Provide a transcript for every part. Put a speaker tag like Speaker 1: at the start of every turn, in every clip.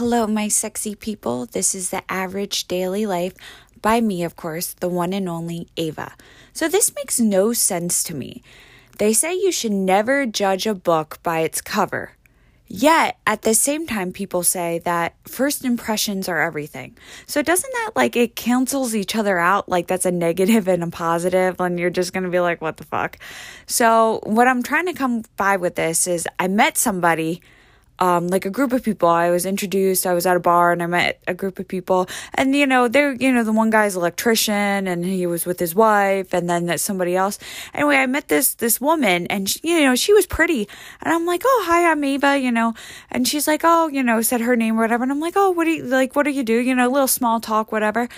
Speaker 1: Hello, my sexy people. This is the average daily life by me, of course, the one and only Ava. So, this makes no sense to me. They say you should never judge a book by its cover. Yet, at the same time, people say that first impressions are everything. So, doesn't that like it cancels each other out? Like, that's a negative and a positive, and you're just gonna be like, what the fuck? So, what I'm trying to come by with this is I met somebody um, like a group of people. I was introduced. I was at a bar and I met a group of people, and you know, they're you know the one guy's electrician and he was with his wife, and then that somebody else. Anyway, I met this this woman, and she, you know she was pretty, and I'm like, oh hi, I'm Eva, you know, and she's like, oh you know, said her name or whatever, and I'm like, oh what do you like, what do you do, you know, a little small talk, whatever,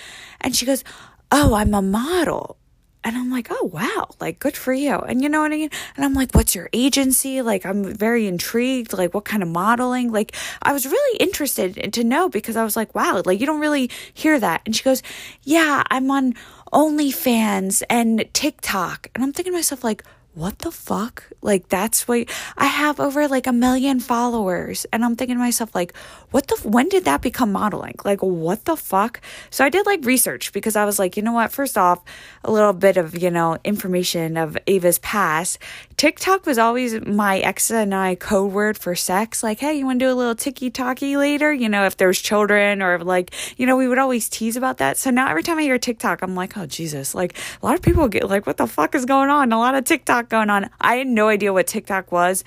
Speaker 1: and she goes, oh I'm a model, and I'm like, oh, wow, like, good for you. And you know what I mean? And I'm like, what's your agency? Like, I'm very intrigued. Like, what kind of modeling? Like, I was really interested to know because I was like, wow, like, you don't really hear that. And she goes, yeah, I'm on OnlyFans and TikTok. And I'm thinking to myself, like, what the fuck? Like that's what I have over like a million followers and I'm thinking to myself like what the when did that become modeling? Like what the fuck? So I did like research because I was like, you know what? First off, a little bit of, you know, information of Ava's past. TikTok was always my ex and I code word for sex. Like, hey, you want to do a little ticky talky later? You know, if there's children or like, you know, we would always tease about that. So now every time I hear TikTok, I'm like, oh Jesus, like a lot of people get like, what the fuck is going on? A lot of TikTok going on. I had no idea what TikTok was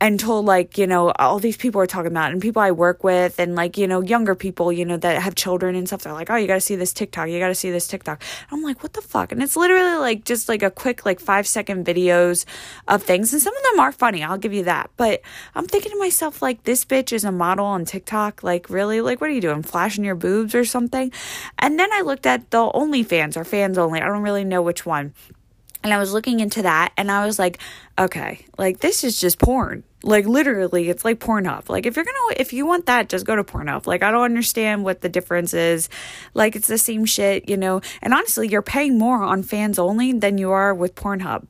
Speaker 1: until like you know all these people are talking about and people i work with and like you know younger people you know that have children and stuff they're like oh you gotta see this tiktok you gotta see this tiktok. I'm like what the fuck? And it's literally like just like a quick like five second videos of things and some of them are funny i'll give you that but i'm thinking to myself like this bitch is a model on tiktok like really? Like what are you doing flashing your boobs or something? And then i looked at the onlyfans or fans only i don't really know which one and I was looking into that and I was like, okay, like this is just porn. Like literally, it's like Pornhub. Like if you're gonna, if you want that, just go to Pornhub. Like I don't understand what the difference is. Like it's the same shit, you know. And honestly, you're paying more on fans only than you are with Pornhub.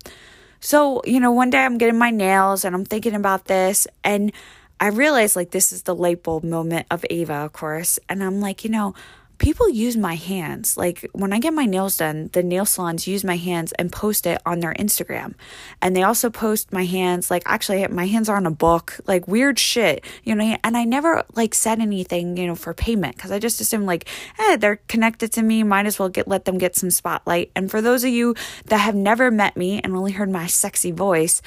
Speaker 1: So you know, one day I'm getting my nails and I'm thinking about this and I realized like this is the light bulb moment of Ava, of course. And I'm like, you know, people use my hands. Like when I get my nails done, the nail salons use my hands and post it on their Instagram. And they also post my hands, like actually my hands are on a book, like weird shit, you know, and I never like said anything, you know, for payment because I just assumed like, eh, they're connected to me, might as well get let them get some spotlight. And for those of you that have never met me and only heard my sexy voice,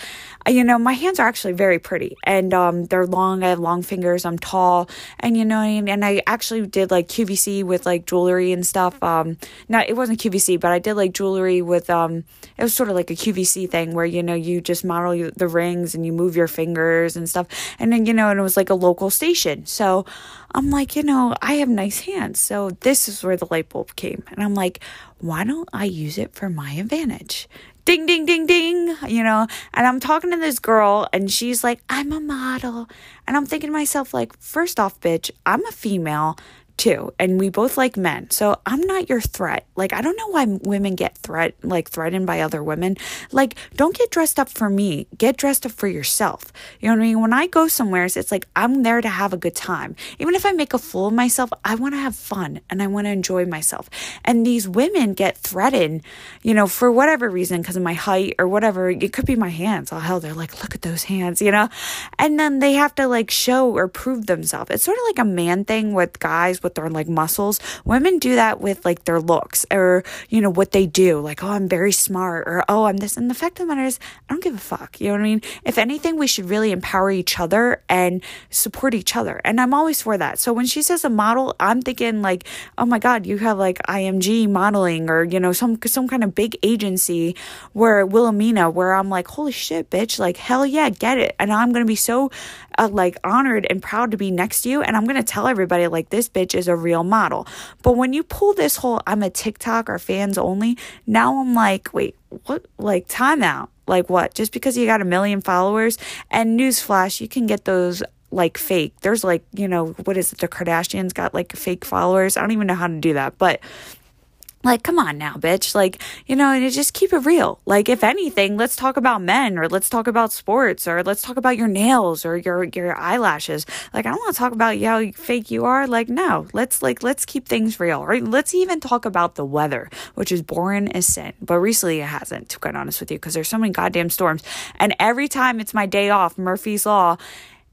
Speaker 1: you know, my hands are actually very pretty and um they're long, I have long fingers, I'm tall, and you know, and I actually did like QVC with like jewelry and stuff. Um, not it wasn't QVC, but I did like jewelry with um, it was sort of like a QVC thing where you know you just model the rings and you move your fingers and stuff, and then you know, and it was like a local station. So I'm like, you know, I have nice hands, so this is where the light bulb came, and I'm like, why don't I use it for my advantage? ding ding ding ding you know? And i'm talking to this girl and she's like i'm a model. And i'm thinking to myself like first off bitch i'm a female too and we both like men. So i'm not your threat. Like i don't know why women get threat like threatened by other women. Like don't get dressed up for me. Get dressed up for yourself. You know what i mean? When i go somewhere it's like i'm there to have a good time. Even if i make a fool of myself i want to have fun and i want to enjoy myself. And these women get threatened you know for whatever reason because of my height or whatever. It could be my hands. Oh hell they're like look at those hands you know? And then they have to like show or prove themselves. It's sort of like a man thing with guys with their like muscles. Women do that with like their looks or, you know, what they do. Like, oh, I'm very smart or, oh, I'm this. And the fact of the matter is, I don't give a fuck. You know what I mean? If anything, we should really empower each other and support each other. And I'm always for that. So when she says a model, I'm thinking like, oh my God, you have like IMG modeling or, you know, some, some kind of big agency where Wilhelmina, where I'm like, holy shit, bitch, like, hell yeah, get it. And I'm going to be so uh, like honored and proud to be next to you. And I'm going to tell everybody like, this bitch is a real model. But when you pull this whole I'm a TikTok or fans only, now I'm like, wait, what? Like, time out. Like, what? Just because you got a million followers and newsflash, you can get those like fake. There's like, you know, what is it? The Kardashians got like fake followers. I don't even know how to do that, but like, come on now, bitch. Like, you know, and just keep it real. Like, if anything, let's talk about men or let's talk about sports or let's talk about your nails or your, your eyelashes. Like, I don't want to talk about how fake you are. Like, no, let's like, let's keep things real. Right? Let's even talk about the weather, which is boring as sin. But recently it hasn't, to be honest with you, because there's so many goddamn storms. And every time it's my day off, Murphy's Law,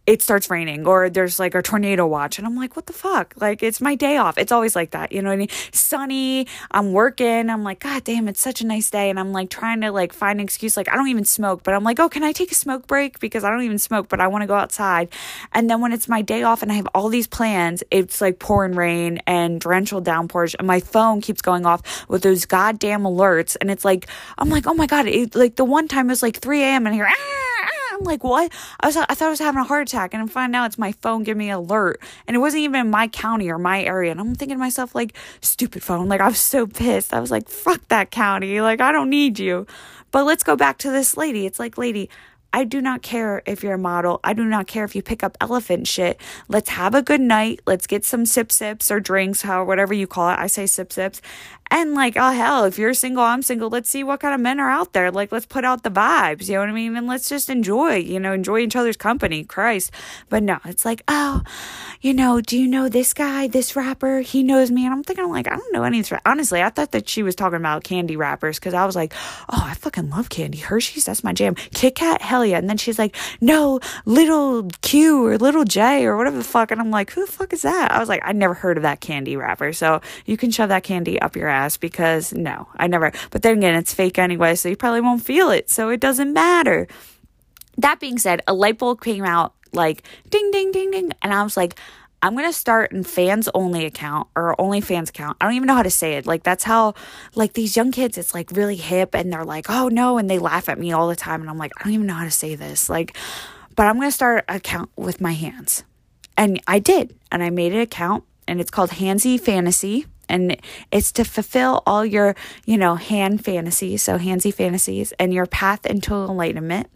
Speaker 1: it starts raining or there's like a tornado watch and I'm like, what the fuck? Like it's my day off. It's always like that. You know what I mean? Sunny, I'm working. I'm like, God damn, it's such a nice day. And I'm like trying to like find an excuse. Like I don't even smoke, but I'm like, oh, can I take a smoke break? Because I don't even smoke, but I want to go outside. And then when it's my day off and I have all these plans, it's like pouring rain and torrential downpours. And my phone keeps going off with those goddamn alerts. And it's like, I'm like, oh my God. It, like the one time it was like 3 a.m. and here, ah, I'm like, what? I was, I thought I was having a heart attack, and I'm finding out it's my phone giving me an alert, and it wasn't even in my county or my area. And I'm thinking to myself, like, stupid phone. Like, I was so pissed. I was like, fuck that county. Like, I don't need you. But let's go back to this lady. It's like, lady, I do not care if you're a model. I do not care if you pick up elephant shit. Let's have a good night. Let's get some sip sips or drinks, how whatever you call it. I say sip sips. And like, oh hell, if you're single, I'm single. Let's see what kind of men are out there. Like, let's put out the vibes. You know what I mean? And let's just enjoy, you know, enjoy each other's company. Christ. But no, it's like, oh, you know, do you know this guy, this rapper? He knows me. And I'm thinking, like, I don't know any. Honestly, I thought that she was talking about candy rappers because I was like, oh, I fucking love candy. Hershey's, that's my jam. Kit Kat, hell yeah. and then she's like, no, little Q or little J or whatever the fuck. And I'm like, who the fuck is that? I was like, I never heard of that candy rapper. So you can shove that candy up your ass because no, I never. But then again, it's fake anyway, so you probably won't feel it. So it doesn't matter. That being said, a light bulb came out like ding, ding, ding, ding. And I was like, I'm to start an fans only account or only fans account. I don't even know how to say it. Like that's how like these young kids it's like really hip and they're like, "Oh no," and they laugh at me all the time and I'm like, "I don't even know how to say this." Like but I'm to start an account with my hands. And I did. And I made an account and it's called Handsy Fantasy and it's to fulfill all your, you know, hand fantasies, so handsy fantasies and your path into enlightenment.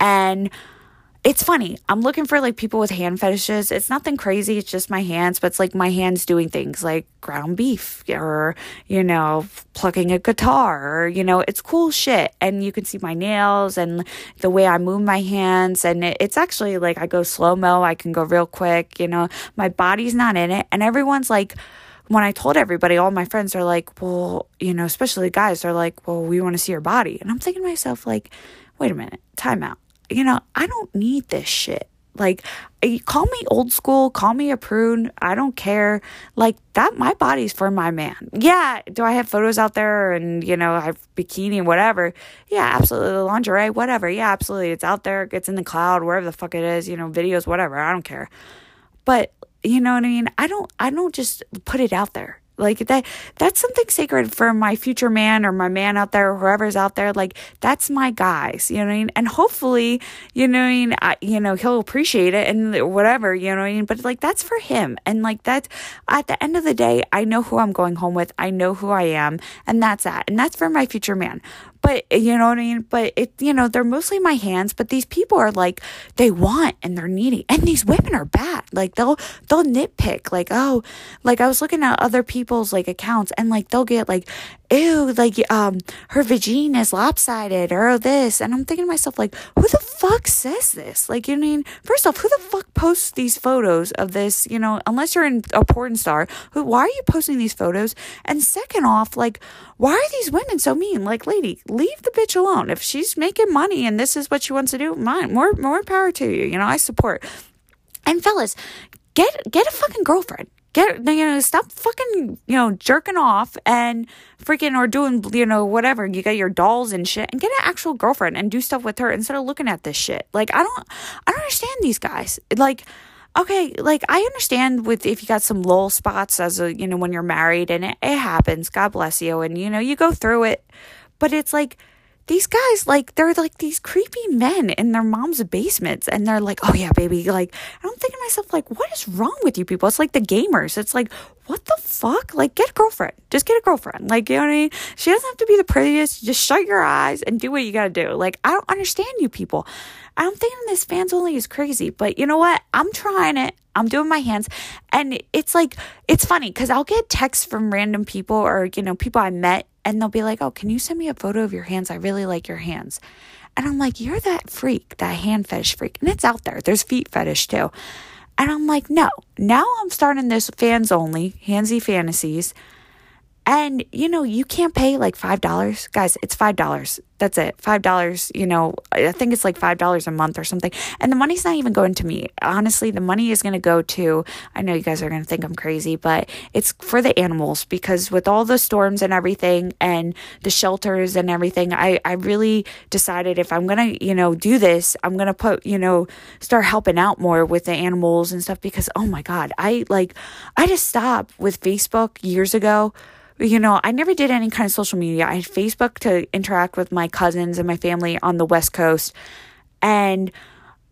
Speaker 1: And it's funny. I'm looking for like people with hand fetishes. It's nothing crazy. It's just my hands, but it's like my hands doing things like ground beef or, you know, plucking a guitar or, you know, it's cool shit. And you can see my nails and the way I move my hands. And it's actually like I go slow mo. I can go real quick. You know, my body's not in it. And everyone's like, when I told everybody, all my friends are like, well, you know, especially guys, are like, well, we want to see your body. And I'm thinking to myself, like, wait a minute, time out you know, I don't need this shit. Like, eh, call me old school, call me a prune. I don't care. Like, that, my body's for my man. Yeah. Do I have photos out there and, you know, I have bikini, whatever? Yeah, absolutely. Lingerie, whatever. Yeah, absolutely. It's out there. It's in the cloud, wherever the fuck it is, you know, videos, whatever. I don't care. But, you know what I mean? I don't, I don't just put it out there. Like that that's something sacred for my future man or my man out there or whoever's out there. Like that's my guys, you know what I mean? And hopefully, you know what I mean, I, you know, he'll appreciate it and whatever, you know what I mean? But like that's for him. And like that at the end of the day, I know who I'm going home with. I know who I am, and that's that. And that's for my future man. But you know what I mean? But it, you know, they're mostly my hands, but these people are like, they want and they're needy. And these women are bad. Like they'll, they'll nitpick like, oh, like I was looking at other people's like accounts and like they'll get like, ew, like, um, her vagina is lopsided or this. And I'm thinking to myself, like, who the fuck says this? Like, you know, I mean, first off, who the fuck posts these photos of this, you know, unless you're in a porn star, who, why are you posting these photos? And second off, like, why are these women so mean? Like, lady, leave the bitch alone. If she's making money and this is what she wants to do, mine, more, more power to you. You know, I support. And fellas, get, get a fucking girlfriend get you know stop fucking you know jerking off and freaking or doing you know whatever. You got your dolls and shit and get an actual girlfriend and do stuff with her instead of looking at this shit. Like i don't i don't understand these guys. Like okay like i understand with if you got some lull spots as a you know when you're married and it, it happens god bless you. And you know you go through it. But it's like these guys like they're like these creepy men in their mom's basements and they're like oh yeah baby like i'm thinking to myself like what is wrong with you people? It's like the gamers. It's like what the fuck? Like get a girlfriend. Just get a girlfriend. Like you know what i mean? She doesn't have to be the prettiest. Just shut your eyes and do what you gotta do. Like i don't understand you people. I'm thinking this fans only is crazy but you know what? I'm trying it. I'm doing my hands. And it's like, it's funny because I'll get texts from random people or, you know, people I met and they'll be like, oh, can you send me a photo of your hands? I really like your hands. And I'm like, you're that freak, that hand fetish freak. And it's out there. There's feet fetish too. And I'm like, no, now I'm starting this fans only, handsy fantasies. And, you know, you can't pay like $5. Guys, it's $5. That's it. $5, you know, I think it's like $5 a month or something. And the money's not even going to me. Honestly, the money is going to go to, I know you guys are going to think I'm crazy, but it's for the animals because with all the storms and everything and the shelters and everything, I, I really decided if I'm going to, you know, do this, I'm going to put, you know, start helping out more with the animals and stuff because, oh my God, I like, I just stopped with Facebook years ago you know, I never did any kind of social media. I had Facebook to interact with my cousins and my family on the West Coast. And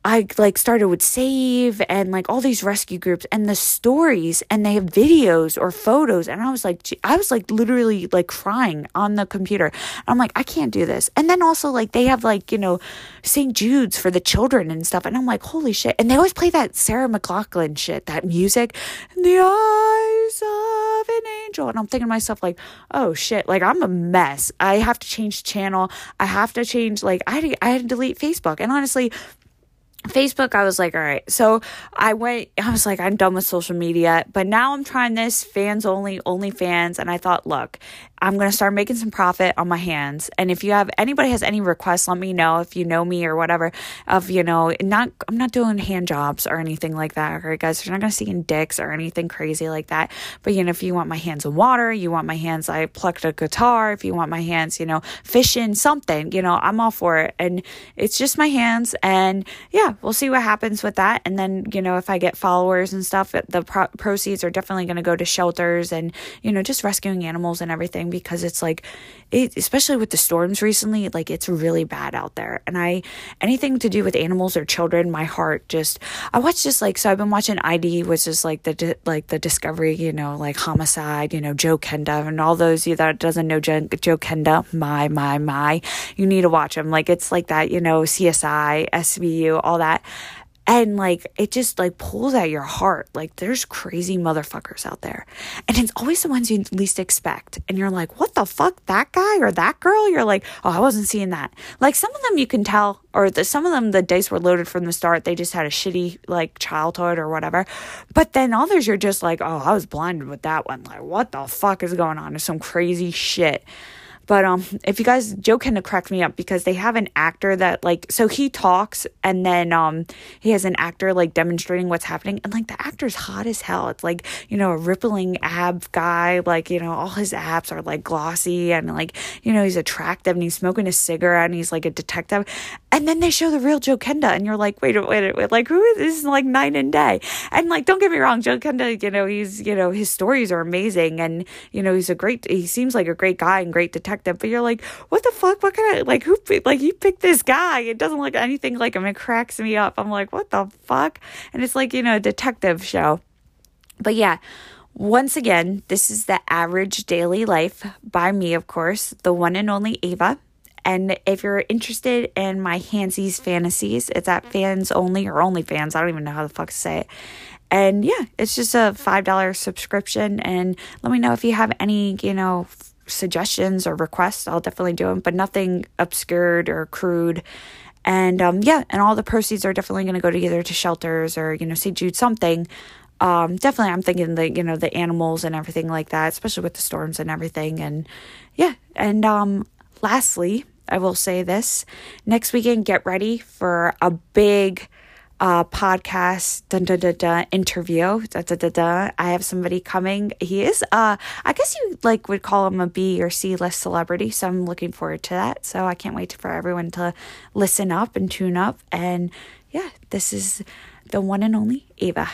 Speaker 1: I like started with Save and like all these rescue groups and the stories and they have videos or photos and I was like I was like literally like crying on the computer. I'm like I can't do this. And then also like they have like, you know, St. Jude's for the children and stuff and I'm like holy shit. And they always play that Sarah McLachlan shit, that music the eyes of an angel and I'm thinking to myself like, "Oh shit, like I'm a mess. I have to change channel. I have to change like I I had to delete Facebook." And honestly, Facebook, I was like, all right. So I went, I was like, I'm done with social media, but now I'm trying this fans only, only fans. And I thought, look, I'm going to start making some profit on my hands. And if you have anybody has any requests, let me know if you know me or whatever of, you know, not, I'm not doing hand jobs or anything like that. All right, guys, you're not going to see in dicks or anything crazy like that. But, you know, if you want my hands in water, you want my hands, I plucked a guitar. If you want my hands, you know, fishing, something, you know, I'm all for it. And it's just my hands. And yeah, we'll see what happens with that. And then, you know, if I get followers and stuff, the pro- proceeds are definitely going to go to shelters and, you know, just rescuing animals and everything because it's like it especially with the storms recently like it's really bad out there and i anything to do with animals or children my heart just i watched just like so i've been watching id which is like the like the discovery you know like homicide you know joe kenda and all those you that doesn't know joe, joe kenda my my my you need to watch them like it's like that you know csi svu all that. And like it just like pulls at your heart. Like there's crazy motherfuckers out there. And it's always the ones you least expect. And you're like what the fuck? That guy or that girl? You're like oh i wasn't seeing that. Like some of them you can tell or the, some of them the dice were loaded from the start. They just had a shitty like childhood or whatever. But then others you're just like oh i was blinded with that one. Like what the fuck is going on? It's some crazy shit but um, if you guys, Joe Kenda cracked me up because they have an actor that like, so he talks and then um, he has an actor like demonstrating what's happening, and like the actor's hot as hell. It's like you know a rippling ab guy, like you know all his abs are like glossy and like you know he's attractive and he's smoking a cigarette and he's like a detective, and then they show the real Joe Kenda and you're like, wait, wait, wait, like who is this? Is like night and day, and like don't get me wrong, Joe Kenda, you know he's you know his stories are amazing and you know he's a great, he seems like a great guy and great detective detective, but you're like, what the fuck? What kind of like who like you picked this guy? It doesn't look anything like him. It cracks me up. I'm like, what the fuck? And it's like you know a detective show. But yeah, once again, this is the average daily life by me, of course, the one and only Ava. And if you're interested in my Handsies fantasies, it's at fans only or only fans. I don't even know how the fuck to say it. And yeah, it's just a $5 subscription. And let me know if you have any, you know, suggestions or requests, I'll definitely do them, but nothing obscured or crude. And um, yeah, and all the proceeds are definitely going to go to either to shelters or, you know, St. Jude something. Um, definitely, I'm thinking the, you know, the animals and everything like that, especially with the storms and everything. And yeah, and um, lastly, I will say this next weekend, get ready for a big uh, podcast dun, dun, dun, dun, interview. Da, da, da, da. I have somebody coming. He is, uh, I guess you like would call him a B or C list celebrity. So I'm looking forward to that. So I can't wait for everyone to listen up and tune up. And yeah, this is the one and only Ava.